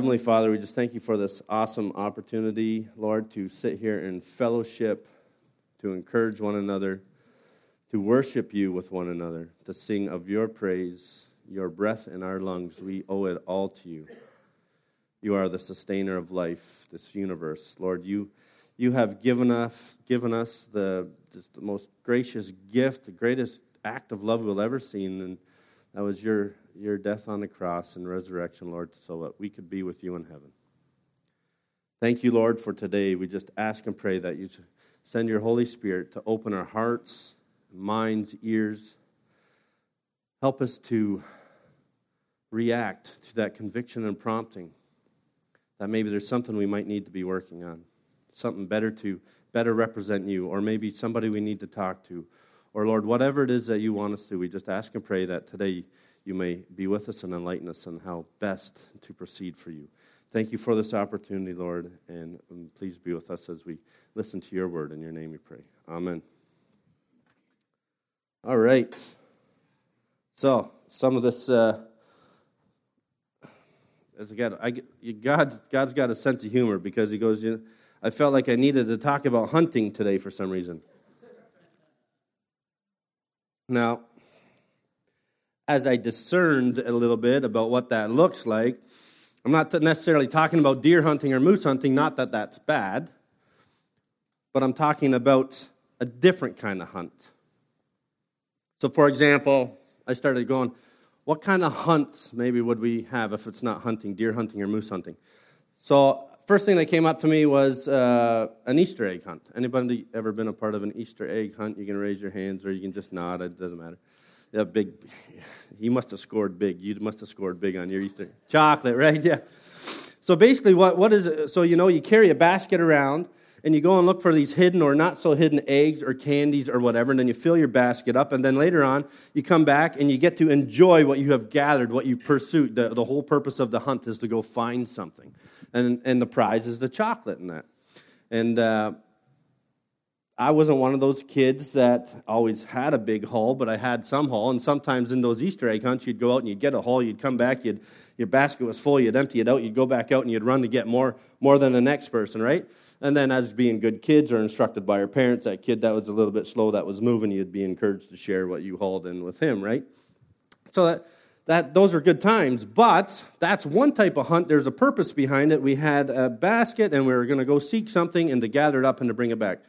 Heavenly Father, we just thank you for this awesome opportunity, Lord, to sit here in fellowship, to encourage one another, to worship you with one another, to sing of your praise, your breath in our lungs. We owe it all to you. You are the sustainer of life, this universe. Lord, you, you have given us, given us the, the most gracious gift, the greatest act of love we'll ever seen, and that was your, your death on the cross and resurrection, Lord, so that we could be with you in heaven. Thank you, Lord, for today. We just ask and pray that you send your Holy Spirit to open our hearts, minds, ears. Help us to react to that conviction and prompting that maybe there's something we might need to be working on, something better to better represent you, or maybe somebody we need to talk to, or Lord, whatever it is that you want us to, we just ask and pray that today you may be with us and enlighten us on how best to proceed for you. Thank you for this opportunity, Lord, and please be with us as we listen to your word. In your name we pray. Amen. All right. So, some of this. Uh, as I, God, God's got a sense of humor because He goes, you know, I felt like I needed to talk about hunting today for some reason. Now, as I discerned a little bit about what that looks like, I'm not necessarily talking about deer hunting or moose hunting, not that that's bad, but I'm talking about a different kind of hunt. So, for example, I started going, what kind of hunts maybe would we have if it's not hunting, deer hunting or moose hunting? So first thing that came up to me was uh, an Easter egg hunt. Anybody ever been a part of an Easter egg hunt? You can raise your hands or you can just nod. It doesn't matter. Yeah, big. You must have scored big. You must have scored big on your Easter chocolate, right? Yeah. So basically, what what is it? So you know, you carry a basket around and you go and look for these hidden or not so hidden eggs or candies or whatever, and then you fill your basket up, and then later on, you come back and you get to enjoy what you have gathered, what you've pursued. The, the whole purpose of the hunt is to go find something. And, and the prize is the chocolate in that. And uh, I wasn't one of those kids that always had a big haul, but I had some haul. And sometimes in those Easter egg hunts, you'd go out and you'd get a haul, you'd come back, you'd, your basket was full, you'd empty it out, you'd go back out and you'd run to get more, more than the next person, right? And then, as being good kids or instructed by our parents, that kid that was a little bit slow, that was moving, you'd be encouraged to share what you hauled in with him, right? So that, that those are good times. But that's one type of hunt. There's a purpose behind it. We had a basket, and we were going to go seek something and to gather it up and to bring it back.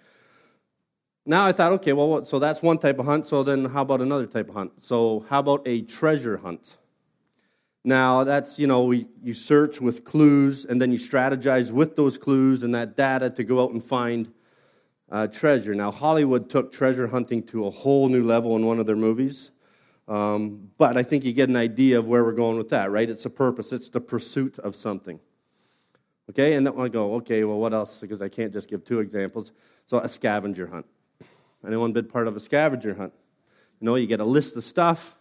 Now I thought, okay, well, so that's one type of hunt. So then, how about another type of hunt? So how about a treasure hunt? Now, that's, you know, we, you search with clues and then you strategize with those clues and that data to go out and find uh, treasure. Now, Hollywood took treasure hunting to a whole new level in one of their movies. Um, but I think you get an idea of where we're going with that, right? It's a purpose, it's the pursuit of something. Okay, and then I go, okay, well, what else? Because I can't just give two examples. So, a scavenger hunt. Anyone been part of a scavenger hunt? You know, you get a list of stuff,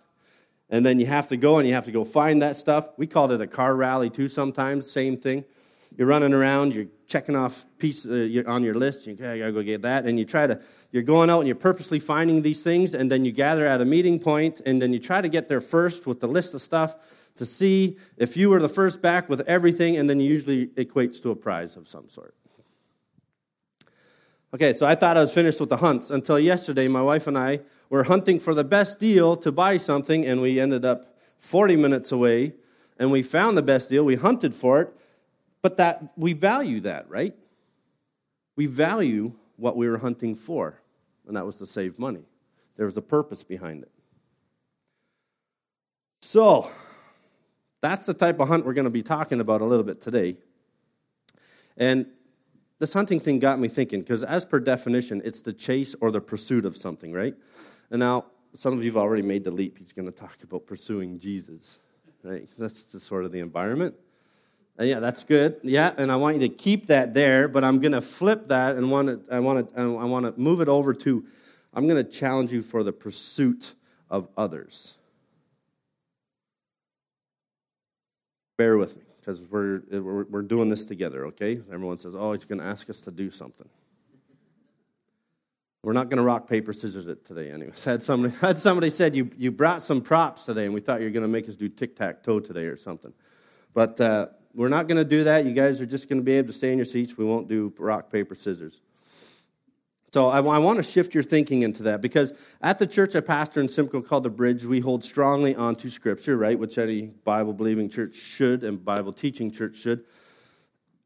and then you have to go and you have to go find that stuff. We called it a car rally too sometimes, same thing. You're running around, you're checking off pieces uh, on your list, you gotta go get that, and you try to, you're going out and you're purposely finding these things, and then you gather at a meeting point, and then you try to get there first with the list of stuff to see if you were the first back with everything, and then usually equates to a prize of some sort. Okay, so I thought I was finished with the hunts until yesterday. My wife and I were hunting for the best deal to buy something, and we ended up 40 minutes away, and we found the best deal. We hunted for it, but that we value that, right? We value what we were hunting for, and that was to save money. There was a purpose behind it. So, that's the type of hunt we're going to be talking about a little bit today. And this hunting thing got me thinking, because as per definition, it's the chase or the pursuit of something, right? And now, some of you have already made the leap. He's going to talk about pursuing Jesus, right? That's the sort of the environment. And yeah, that's good. Yeah, and I want you to keep that there, but I'm going to flip that and want to, I want to, I want to move it over to, I'm going to challenge you for the pursuit of others. Bear with me because we're, we're, doing this together, okay? Everyone says, oh, he's going to ask us to do something. We're not going to rock, paper, scissors it today, anyways. Had somebody, had somebody said, you, you brought some props today, and we thought you were going to make us do tic tac toe today or something. But uh, We're not going to do that. You guys are just going to be able to stay in your seats. We won't do rock, paper, scissors. So I, I want to shift your thinking into that because at the church I pastor in Simcoe called the Bridge, we hold strongly onto Scripture, right, which any Bible believing church should and Bible teaching church should.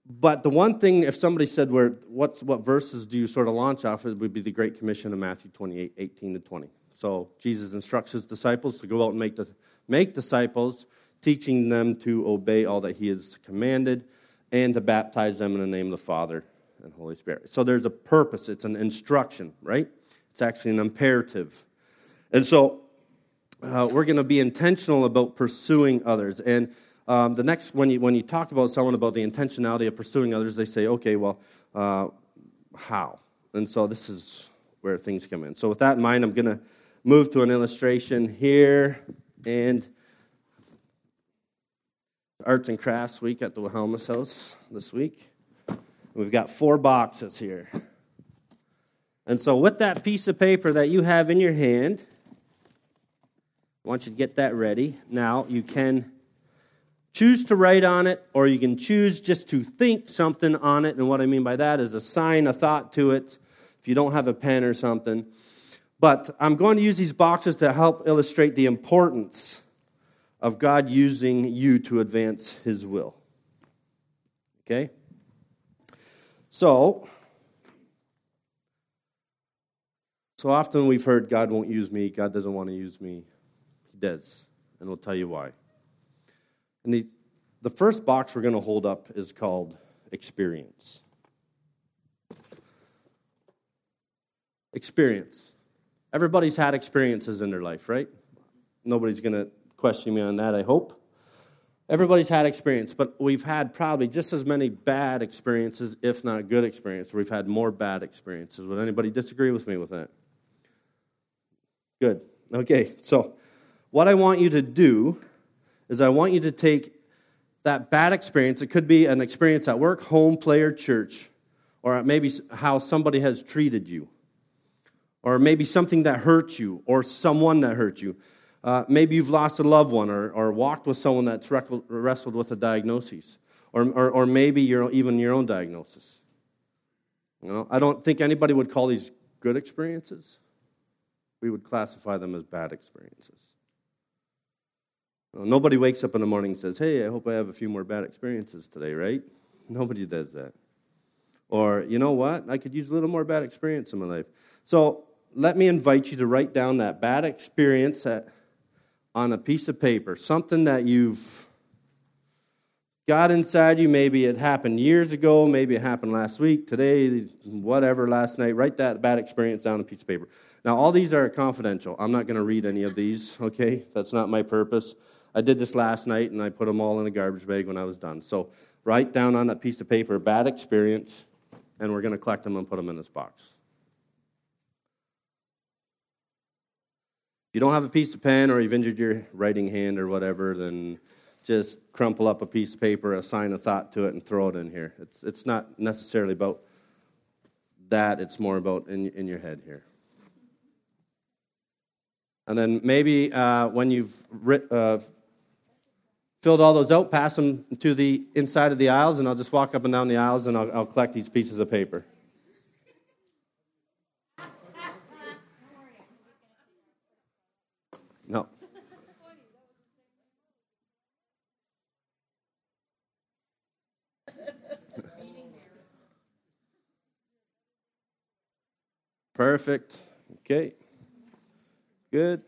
But the one thing, if somebody said, where, what's, what verses do you sort of launch off, it would be the Great Commission of Matthew 28, 18 to 20. So Jesus instructs his disciples to go out and make, the, make disciples, teaching them to obey all that he has commanded and to baptize them in the name of the Father and Holy Spirit. So there's a purpose, it's an instruction, right? It's actually an imperative. And so uh, we're going to be intentional about pursuing others. And um, the next, when you, when you talk about someone about the intentionality of pursuing others, they say, okay, well, uh, how? And so this is where things come in. So with that in mind, I'm going to move to an illustration here and arts and crafts week at the Wilhelmus House this week. We've got four boxes here. And so with that piece of paper that you have in your hand, I want you to get that ready. Now, you can choose to write on it, or you can choose just to think something on it. And what I mean by that is assign a thought to it if you don't have a pen or something. But I'm going to use these boxes to help illustrate the importance of God using you to advance His will. Okay? So, so often we've heard God won't use me, God doesn't want to use me. He does, and we'll tell you why. And the, the first box we're going to hold up is called experience. Experience. Everybody's had experiences in their life, right? Nobody's going to question me on that, I hope. Everybody's had experience, but we've had probably just as many bad experiences, if not good experiences. We've had more bad experiences. Would anybody disagree with me with that? Good. Okay, so what I want you to do is I want you to take that bad experience, it could be an experience at work, home, play, or church, or maybe how somebody has treated you, or maybe something that hurt you, or someone that hurt you. Uh, maybe you've lost a loved one, or, or walked with someone that's wrestled with a diagnosis, or, or, or maybe your, even your own diagnosis. You know, I don't think anybody would call these good experiences. We would classify them as bad experiences. Well, nobody wakes up in the morning and says, Hey, I hope I have a few more bad experiences today, right? Nobody does that. Or, you know what? I could use a little more bad experience in my life. So let me invite you to write down that bad experience on a piece of paper, something that you've got inside you. Maybe it happened years ago, maybe it happened last week, today, whatever, last night. Write that bad experience down on a piece of paper. Now, all these are confidential. I'm not going to read any of these, okay? That's not my purpose. I did this last night and I put them all in a garbage bag when I was done. So write down on that piece of paper bad experience, and we're going to collect them and put them in this box. You don't have a piece of pen or you've injured your writing hand or whatever, then just crumple up a piece of paper, assign a thought to it, and throw it in here. It's, it's not necessarily about that, it's more about in, in your head here. And then maybe uh, when you've writ, uh, filled all those out, pass them to the inside of the aisles, and I'll just walk up and down the aisles and I'll, I'll collect these pieces of paper. No. Perfect. Okay. Good.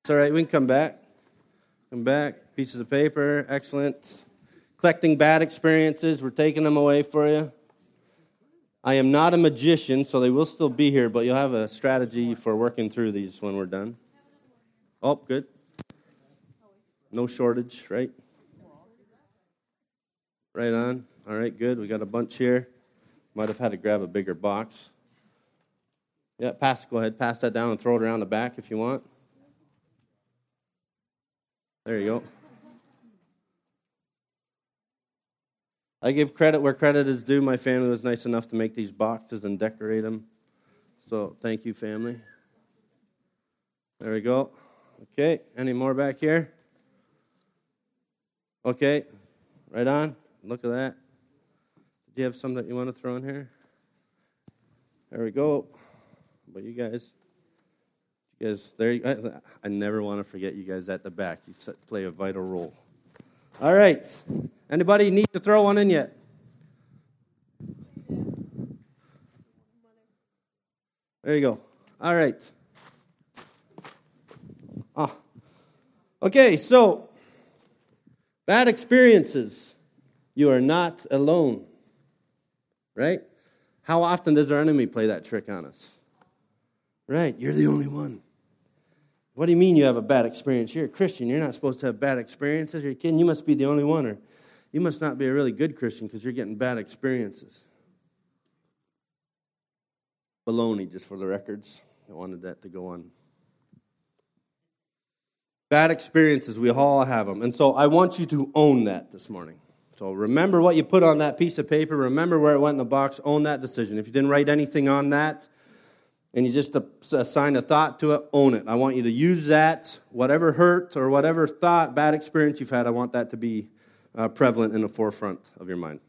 It's all right. We can come back. Come back. Pieces of paper. Excellent. Collecting bad experiences. We're taking them away for you. I am not a magician, so they will still be here, but you'll have a strategy for working through these when we're done. Oh, good. No shortage, right? Right on. All right, good. We got a bunch here. Might have had to grab a bigger box. Yeah, pass. Go ahead. Pass that down and throw it around the back if you want. There you go. I give credit where credit is due. My family was nice enough to make these boxes and decorate them. So thank you, family. There we go. Okay, any more back here? Okay, right on. Look at that. Do you have some that you want to throw in here? There we go. But you guys, you guys, there. You, I, I never want to forget you guys at the back. You play a vital role. All right. Anybody need to throw one in yet? There you go. All right. Ah. Okay, so bad experiences. You are not alone. Right? How often does our enemy play that trick on us? Right, you're the only one. What do you mean you have a bad experience? You're a Christian. You're not supposed to have bad experiences. You're a kid. You must be the only one, or you must not be a really good Christian because you're getting bad experiences. Baloney, just for the records. I wanted that to go on. Bad experiences, we all have them. And so I want you to own that this morning. So remember what you put on that piece of paper. Remember where it went in the box. Own that decision. If you didn't write anything on that and you just assign a thought to it, own it. I want you to use that, whatever hurt or whatever thought, bad experience you've had, I want that to be uh, prevalent in the forefront of your mind.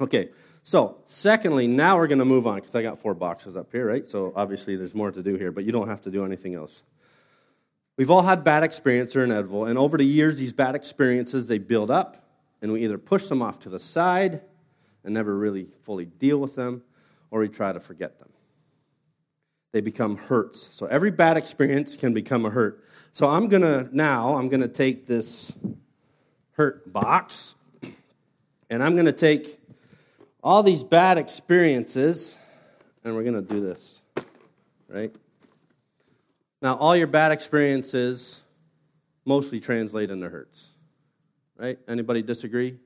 Okay, so, secondly, now we're going to move on because I got four boxes up here, right? So, obviously, there's more to do here, but you don't have to do anything else. We've all had bad experiences in Edville, and over the years, these bad experiences they build up, and we either push them off to the side and never really fully deal with them, or we try to forget them. They become hurts. So every bad experience can become a hurt. So I'm gonna now I'm gonna take this hurt box, and I'm gonna take all these bad experiences, and we're going to do this, right? Now, all your bad experiences mostly translate into hurts, right? Anybody disagree?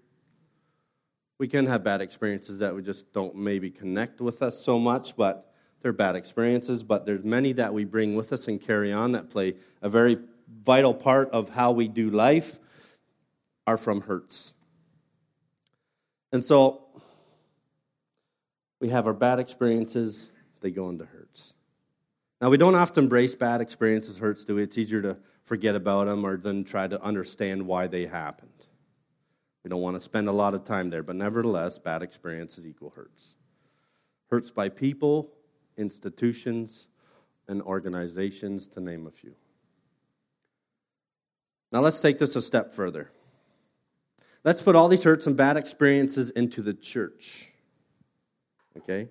We can have bad experiences that we just don't maybe connect with us so much, but they're bad experiences. But there's many that we bring with us and carry on that play a very vital part of how we do life are from hurts. And so we have our bad experiences, they go into hurts. Now, we don't often embrace bad experiences, hurts, do we? It's easier to forget about them or than try to understand why they happened. We don't want to spend a lot of time there, but nevertheless, bad experiences equal hurts. Hurts by people, institutions, and organizations, to name a few. Now, let's take this a step further. Let's put all these hurts and bad experiences into the church. Okay?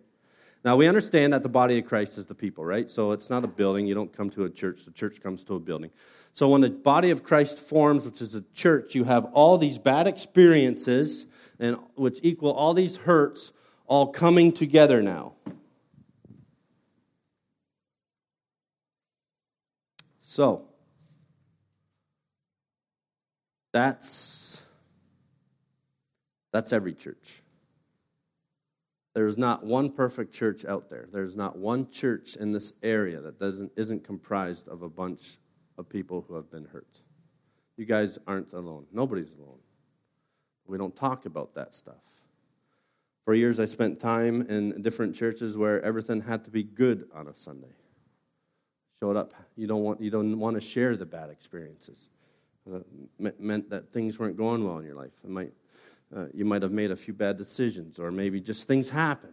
Now, we understand that the body of Christ is the people, right? So it's not a building. You don't come to a church, the church comes to a building. So when the body of Christ forms, which is a church, you have all these bad experiences, and which equal all these hurts, all coming together now. So, that's that's every church. There's not one perfect church out there. There's not one church in this area that doesn't, isn't comprised of a bunch of people who have been hurt. You guys aren't alone. Nobody's alone. We don't talk about that stuff. For years, I spent time in different churches where everything had to be good on a Sunday. Showed up. You don't want, you don't want to share the bad experiences. It meant that things weren't going well in your life. It might uh, you might have made a few bad decisions, or maybe just things happen.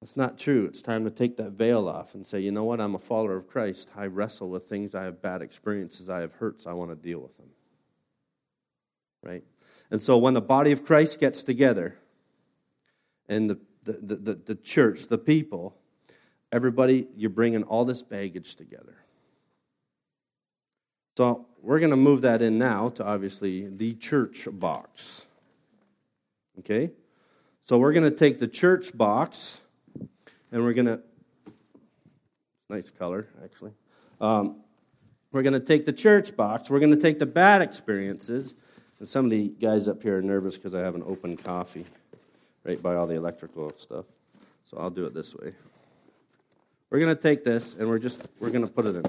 That's not true. It's time to take that veil off and say, you know what? I'm a follower of Christ. I wrestle with things. I have bad experiences. I have hurts. I want to deal with them. Right? And so when the body of Christ gets together, and the, the, the, the church, the people, everybody, you're bringing all this baggage together. So we're going to move that in now to obviously the church box. Okay? So we're going to take the church box and we're going to, nice color actually. Um, we're going to take the church box, we're going to take the bad experiences, and some of the guys up here are nervous because I have an open coffee right by all the electrical stuff. So I'll do it this way. We're going to take this and we're just, we're going to put it in.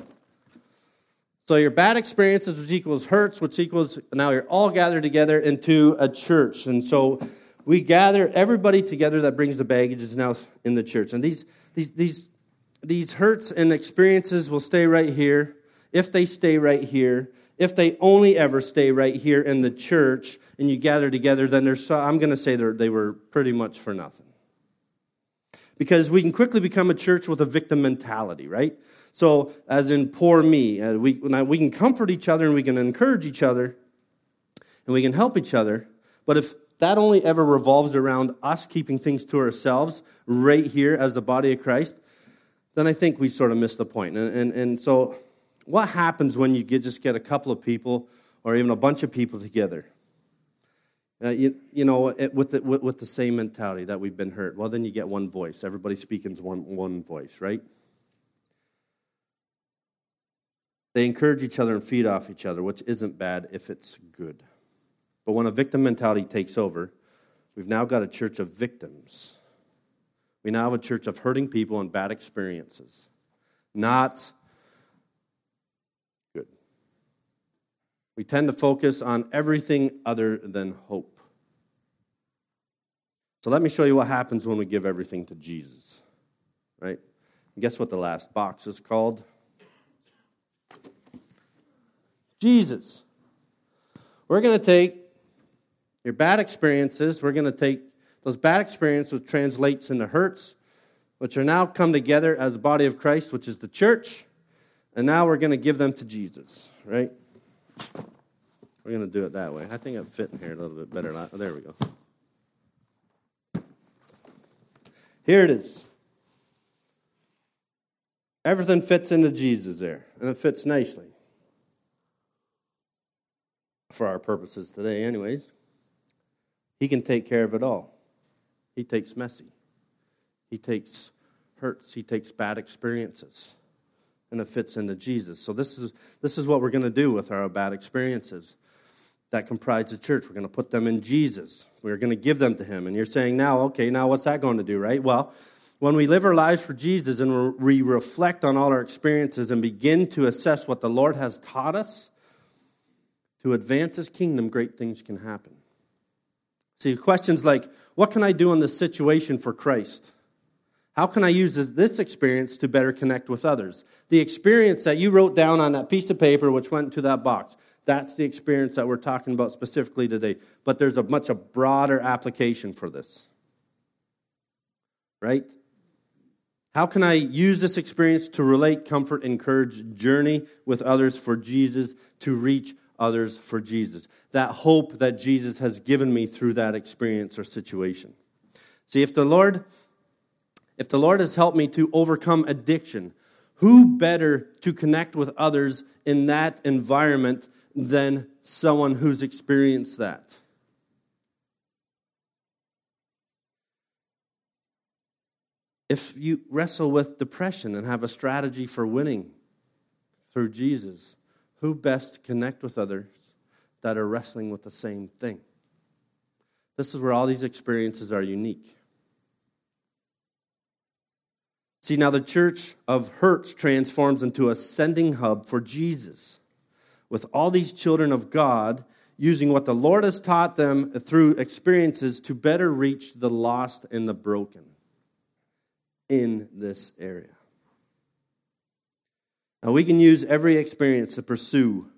So your bad experiences, which equals hurts, which equals now you're all gathered together into a church. And so we gather everybody together that brings the baggage is now in the church. And these, these, these, these hurts and experiences will stay right here. If they stay right here, if they only ever stay right here in the church and you gather together, then there's, I'm going to say they were pretty much for nothing. Because we can quickly become a church with a victim mentality, right? So, as in poor me, uh, we, we can comfort each other and we can encourage each other and we can help each other. But if that only ever revolves around us keeping things to ourselves right here as the body of Christ, then I think we sort of miss the point. And, and, and so, what happens when you get, just get a couple of people or even a bunch of people together? Uh, you, you know, it, with, the, with, with the same mentality that we've been hurt. Well, then you get one voice. Everybody speaking one, one voice, right? They encourage each other and feed off each other, which isn't bad if it's good. But when a victim mentality takes over, we've now got a church of victims. We now have a church of hurting people and bad experiences, not good. We tend to focus on everything other than hope. So let me show you what happens when we give everything to Jesus, right? And guess what the last box is called? Jesus. We're going to take your bad experiences, we're going to take those bad experiences, which translates into hurts, which are now come together as the body of Christ, which is the church, and now we're going to give them to Jesus, right? We're going to do it that way. I think it fit in here a little bit better. Oh, there we go. Here it is. Everything fits into Jesus there, and it fits nicely. For our purposes today, anyways. He can take care of it all. He takes messy, He takes hurts, He takes bad experiences. And it fits into Jesus. So, this is, this is what we're going to do with our bad experiences that comprise the church. We're going to put them in Jesus. We're going to give them to Him. And you're saying, now, okay, now what's that going to do, right? Well, when we live our lives for Jesus and we reflect on all our experiences and begin to assess what the Lord has taught us, to advance His kingdom, great things can happen. See, questions like, what can I do in this situation for Christ? How can I use this experience to better connect with others? The experience that you wrote down on that piece of paper, which went into that box, that's the experience that we're talking about specifically today. But there's a much a broader application for this. Right? How can I use this experience to relate, comfort, encourage, journey with others for Jesus to reach others for Jesus. That hope that Jesus has given me through that experience or situation. See, if the Lord if the Lord has helped me to overcome addiction, who better to connect with others in that environment than someone who's experienced that? If you wrestle with depression and have a strategy for winning through Jesus, who best connect with others that are wrestling with the same thing? This is where all these experiences are unique. See, now the church of hurts transforms into a sending hub for Jesus, with all these children of God using what the Lord has taught them through experiences to better reach the lost and the broken in this area. We can use every experience to pursue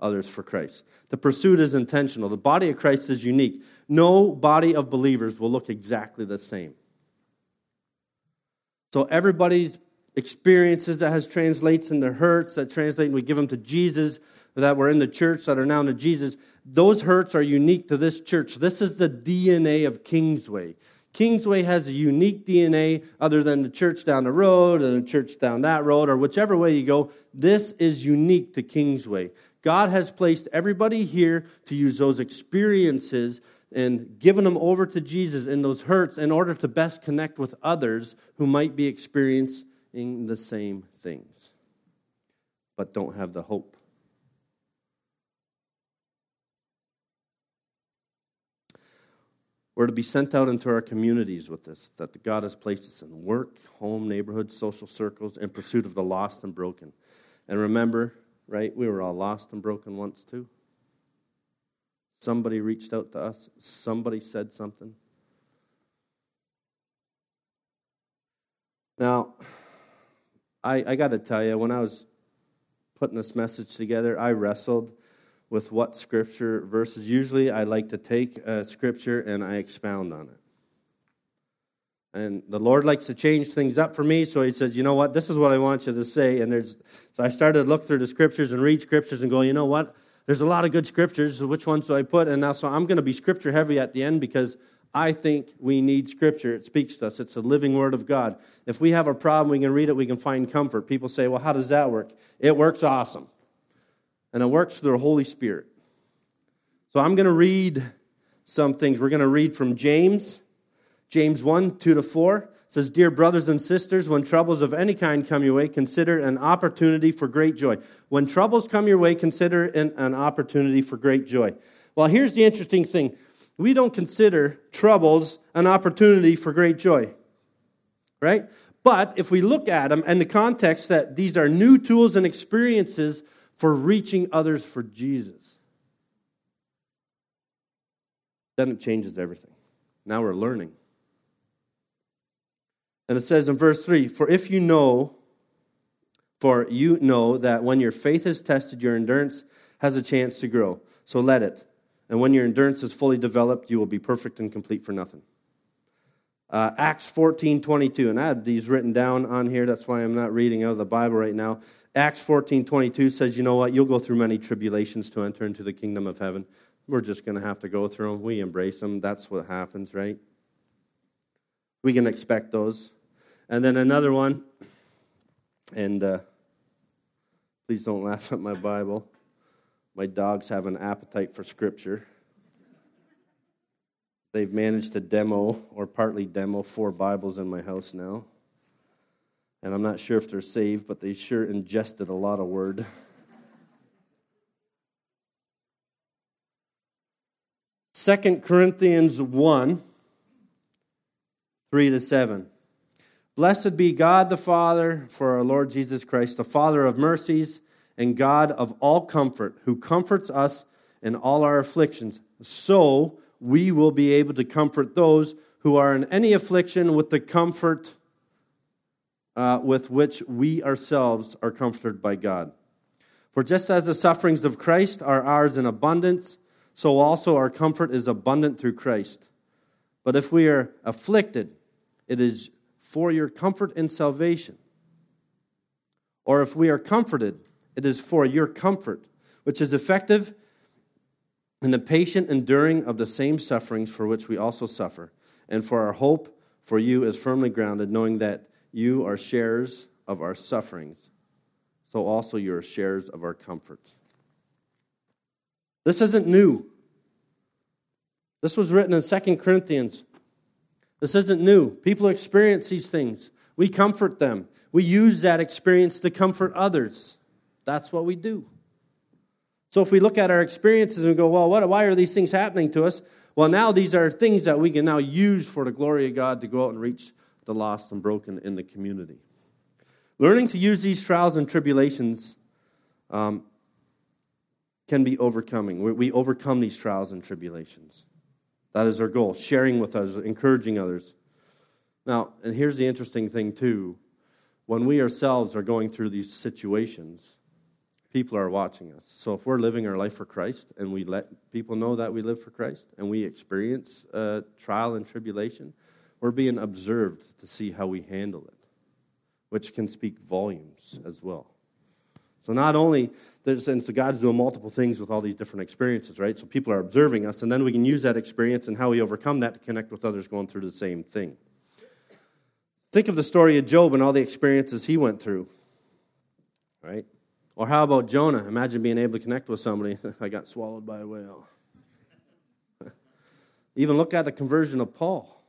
others for Christ. The pursuit is intentional. The body of Christ is unique. No body of believers will look exactly the same. So, everybody's experiences that has translates into hurts that translate and we give them to Jesus that were in the church that are now into Jesus those hurts are unique to this church this is the DNA of Kingsway Kingsway has a unique DNA other than the church down the road and the church down that road, or whichever way you go. This is unique to Kingsway. God has placed everybody here to use those experiences and given them over to Jesus in those hurts in order to best connect with others who might be experiencing the same things, but don't have the hope. We're to be sent out into our communities with this, that God has placed us in work, home, neighborhood, social circles, in pursuit of the lost and broken. And remember, right, we were all lost and broken once too. Somebody reached out to us, somebody said something. Now, I, I got to tell you, when I was putting this message together, I wrestled with what scripture verses. Usually, I like to take a scripture and I expound on it. And the Lord likes to change things up for me, so He says, "You know what? This is what I want you to say." And there's so I started to look through the scriptures and read scriptures and go, "You know what? There's a lot of good scriptures. So which ones do I put?" And now, so I'm going to be scripture heavy at the end because I think we need scripture. It speaks to us. It's a living word of God. If we have a problem, we can read it. We can find comfort. People say, "Well, how does that work?" It works awesome, and it works through the Holy Spirit. So I'm going to read some things. We're going to read from James James 1 2 to 4 says, Dear brothers and sisters, when troubles of any kind come your way, consider an opportunity for great joy. When troubles come your way, consider an, an opportunity for great joy. Well, here's the interesting thing we don't consider troubles an opportunity for great joy, right? But if we look at them and the context that these are new tools and experiences for reaching others for Jesus, then it changes everything. Now we're learning. And it says in verse 3 For if you know, for you know that when your faith is tested, your endurance has a chance to grow. So let it. And when your endurance is fully developed, you will be perfect and complete for nothing. Uh, Acts 14 22, and I had these written down on here. That's why I'm not reading out of the Bible right now. Acts 14 22 says, You know what? You'll go through many tribulations to enter into the kingdom of heaven. We're just going to have to go through them. We embrace them. That's what happens, right? We can expect those. And then another one, and uh, please don't laugh at my Bible. My dogs have an appetite for Scripture. They've managed to demo or partly demo four Bibles in my house now. And I'm not sure if they're saved, but they sure ingested a lot of word. Second Corinthians 1 3 to 7. Blessed be God the Father for our Lord Jesus Christ, the Father of mercies and God of all comfort, who comforts us in all our afflictions, so we will be able to comfort those who are in any affliction with the comfort uh, with which we ourselves are comforted by God. For just as the sufferings of Christ are ours in abundance, so also our comfort is abundant through Christ. But if we are afflicted, it is for your comfort and salvation. Or if we are comforted, it is for your comfort, which is effective in the patient enduring of the same sufferings for which we also suffer. And for our hope for you is firmly grounded, knowing that you are sharers of our sufferings, so also you are sharers of our comfort. This isn't new. This was written in 2 Corinthians this isn't new. People experience these things. We comfort them. We use that experience to comfort others. That's what we do. So if we look at our experiences and go, well, what, why are these things happening to us? Well, now these are things that we can now use for the glory of God to go out and reach the lost and broken in the community. Learning to use these trials and tribulations um, can be overcoming. We, we overcome these trials and tribulations. That is our goal, sharing with others, encouraging others. Now, and here's the interesting thing, too. When we ourselves are going through these situations, people are watching us. So if we're living our life for Christ and we let people know that we live for Christ and we experience uh, trial and tribulation, we're being observed to see how we handle it, which can speak volumes as well. So not only there's, and so God's doing multiple things with all these different experiences, right? So people are observing us, and then we can use that experience and how we overcome that to connect with others going through the same thing. Think of the story of Job and all the experiences he went through, right? Or how about Jonah? Imagine being able to connect with somebody. I got swallowed by a whale. Even look at the conversion of Paul.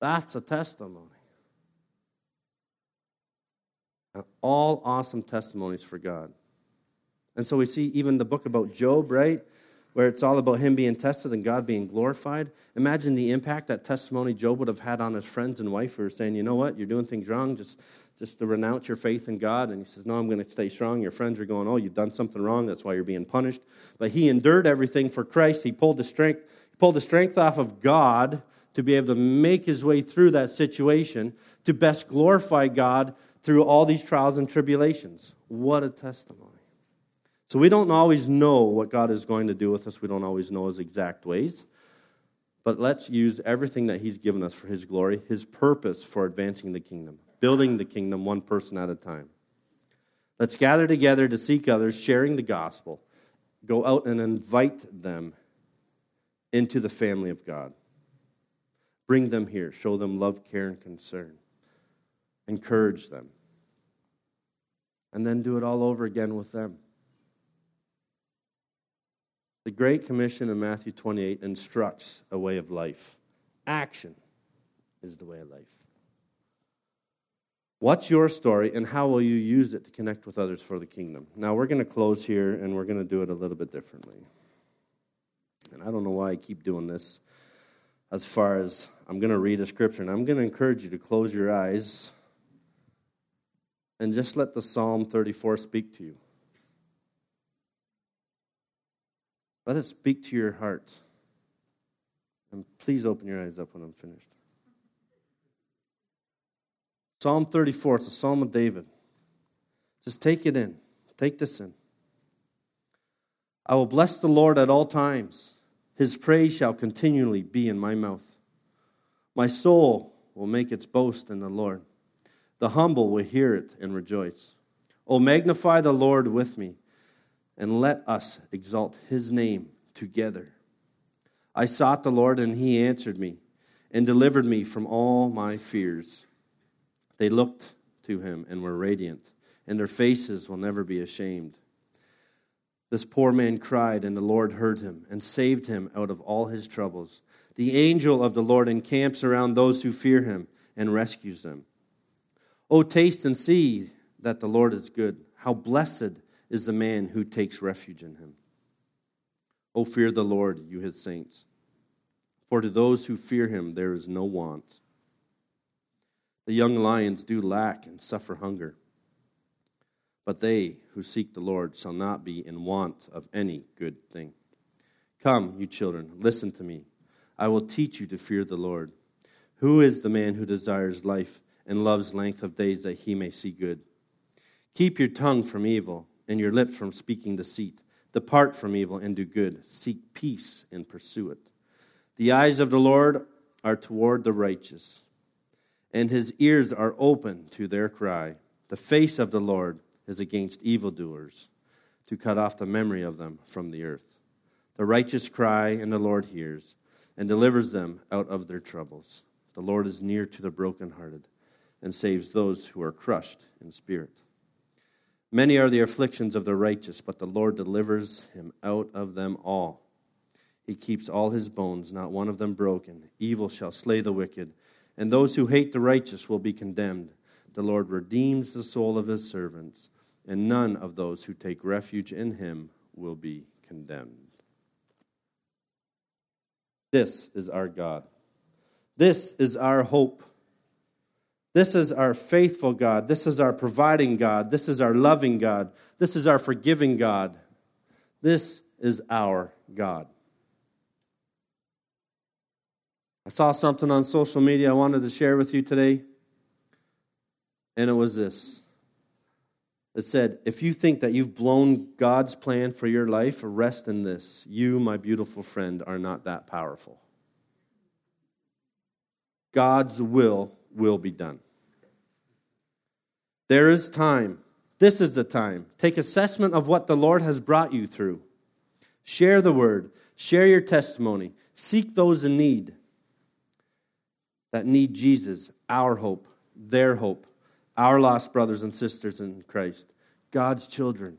That's a testimony. all awesome testimonies for God. And so we see even the book about Job, right? Where it's all about him being tested and God being glorified. Imagine the impact that testimony Job would have had on his friends and wife who are saying, you know what, you're doing things wrong, just, just to renounce your faith in God. And he says, no, I'm going to stay strong. Your friends are going, oh, you've done something wrong, that's why you're being punished. But he endured everything for Christ. He pulled the strength, he pulled the strength off of God to be able to make his way through that situation to best glorify God through all these trials and tribulations. What a testimony. So we don't always know what God is going to do with us. We don't always know his exact ways. But let's use everything that he's given us for his glory, his purpose for advancing the kingdom, building the kingdom one person at a time. Let's gather together to seek others, sharing the gospel. Go out and invite them into the family of God. Bring them here. Show them love, care, and concern. Encourage them. And then do it all over again with them. The Great Commission in Matthew 28 instructs a way of life. Action is the way of life. What's your story and how will you use it to connect with others for the kingdom? Now, we're going to close here and we're going to do it a little bit differently. And I don't know why I keep doing this as far as I'm going to read a scripture, and I'm going to encourage you to close your eyes and just let the Psalm 34 speak to you. Let it speak to your heart. And please open your eyes up when I'm finished. Psalm 34, it's a psalm of David. Just take it in. Take this in. I will bless the Lord at all times. His praise shall continually be in my mouth. My soul will make its boast in the Lord. The humble will hear it and rejoice. O magnify the Lord with me and let us exalt his name together. I sought the Lord, and he answered me and delivered me from all my fears. They looked to him and were radiant, and their faces will never be ashamed. This poor man cried, and the Lord heard him and saved him out of all his troubles. The angel of the Lord encamps around those who fear him and rescues them. O taste and see that the Lord is good. How blessed is the man who takes refuge in him. O fear the Lord, you his saints. For to those who fear him there is no want. The young lions do lack and suffer hunger, but they who seek the Lord shall not be in want of any good thing. Come, you children, listen to me. I will teach you to fear the Lord. Who is the man who desires life and loves length of days that he may see good? Keep your tongue from evil and your lips from speaking deceit. Depart from evil and do good. Seek peace and pursue it. The eyes of the Lord are toward the righteous, and his ears are open to their cry. The face of the Lord is against evildoers, to cut off the memory of them from the earth. The righteous cry, and the Lord hears, and delivers them out of their troubles. The Lord is near to the brokenhearted, and saves those who are crushed in spirit. Many are the afflictions of the righteous, but the Lord delivers him out of them all. He keeps all his bones, not one of them broken. Evil shall slay the wicked, and those who hate the righteous will be condemned. The Lord redeems the soul of his servants, and none of those who take refuge in him will be condemned. This is our God. This is our hope. This is our faithful God. This is our providing God. This is our loving God. This is our forgiving God. This is our God. I saw something on social media I wanted to share with you today, and it was this. It said, If you think that you've blown God's plan for your life, rest in this. You, my beautiful friend, are not that powerful. God's will will be done. There is time. This is the time. Take assessment of what the Lord has brought you through. Share the word. Share your testimony. Seek those in need that need Jesus, our hope, their hope, our lost brothers and sisters in Christ, God's children.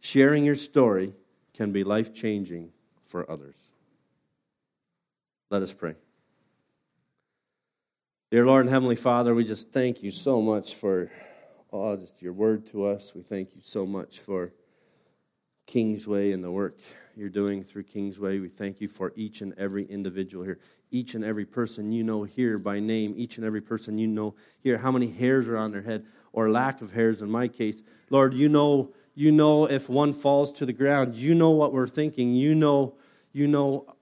Sharing your story can be life changing for others. Let us pray. Dear Lord and Heavenly Father, we just thank you so much for oh, just your word to us. We thank you so much for Kingsway and the work you're doing through Kingsway. We thank you for each and every individual here, each and every person you know here by name, each and every person you know here, how many hairs are on their head or lack of hairs in my case. Lord, you know you know if one falls to the ground. You know what we're thinking. You know you know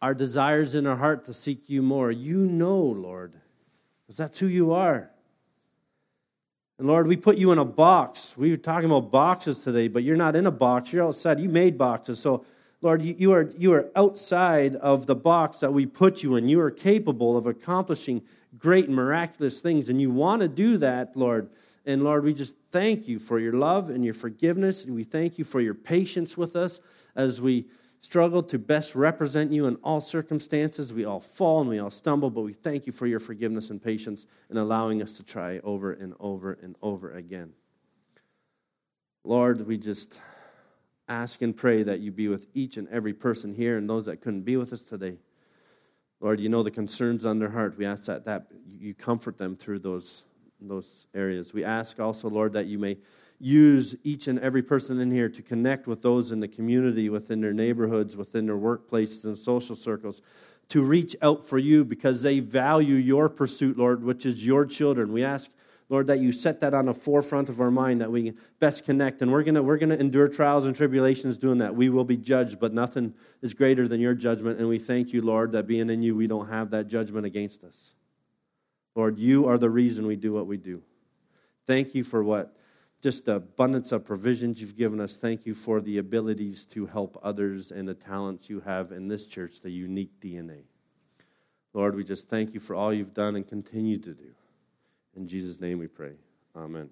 our desires in our heart to seek you more. You know, Lord, because that's who you are. And Lord, we put you in a box. We were talking about boxes today, but you're not in a box. You're outside. You made boxes. So, Lord, you, are, you are outside of the box that we put you in. You are capable of accomplishing great and miraculous things. And you want to do that, Lord. And Lord, we just thank you for your love and your forgiveness. And we thank you for your patience with us as we struggle to best represent you in all circumstances. We all fall and we all stumble, but we thank you for your forgiveness and patience in allowing us to try over and over and over again. Lord, we just ask and pray that you be with each and every person here and those that couldn't be with us today. Lord, you know the concerns on their heart. We ask that, that you comfort them through those, those areas. We ask also, Lord, that you may use each and every person in here to connect with those in the community, within their neighborhoods, within their workplaces and social circles, to reach out for you because they value your pursuit, Lord, which is your children. We ask, Lord, that you set that on the forefront of our mind, that we best connect. And we're going we're to endure trials and tribulations doing that. We will be judged, but nothing is greater than your judgment. And we thank you, Lord, that being in you, we don't have that judgment against us. Lord, you are the reason we do what we do. Thank you for what just the abundance of provisions you've given us. Thank you for the abilities to help others and the talents you have in this church, the unique DNA. Lord, we just thank you for all you've done and continue to do. In Jesus' name we pray. Amen.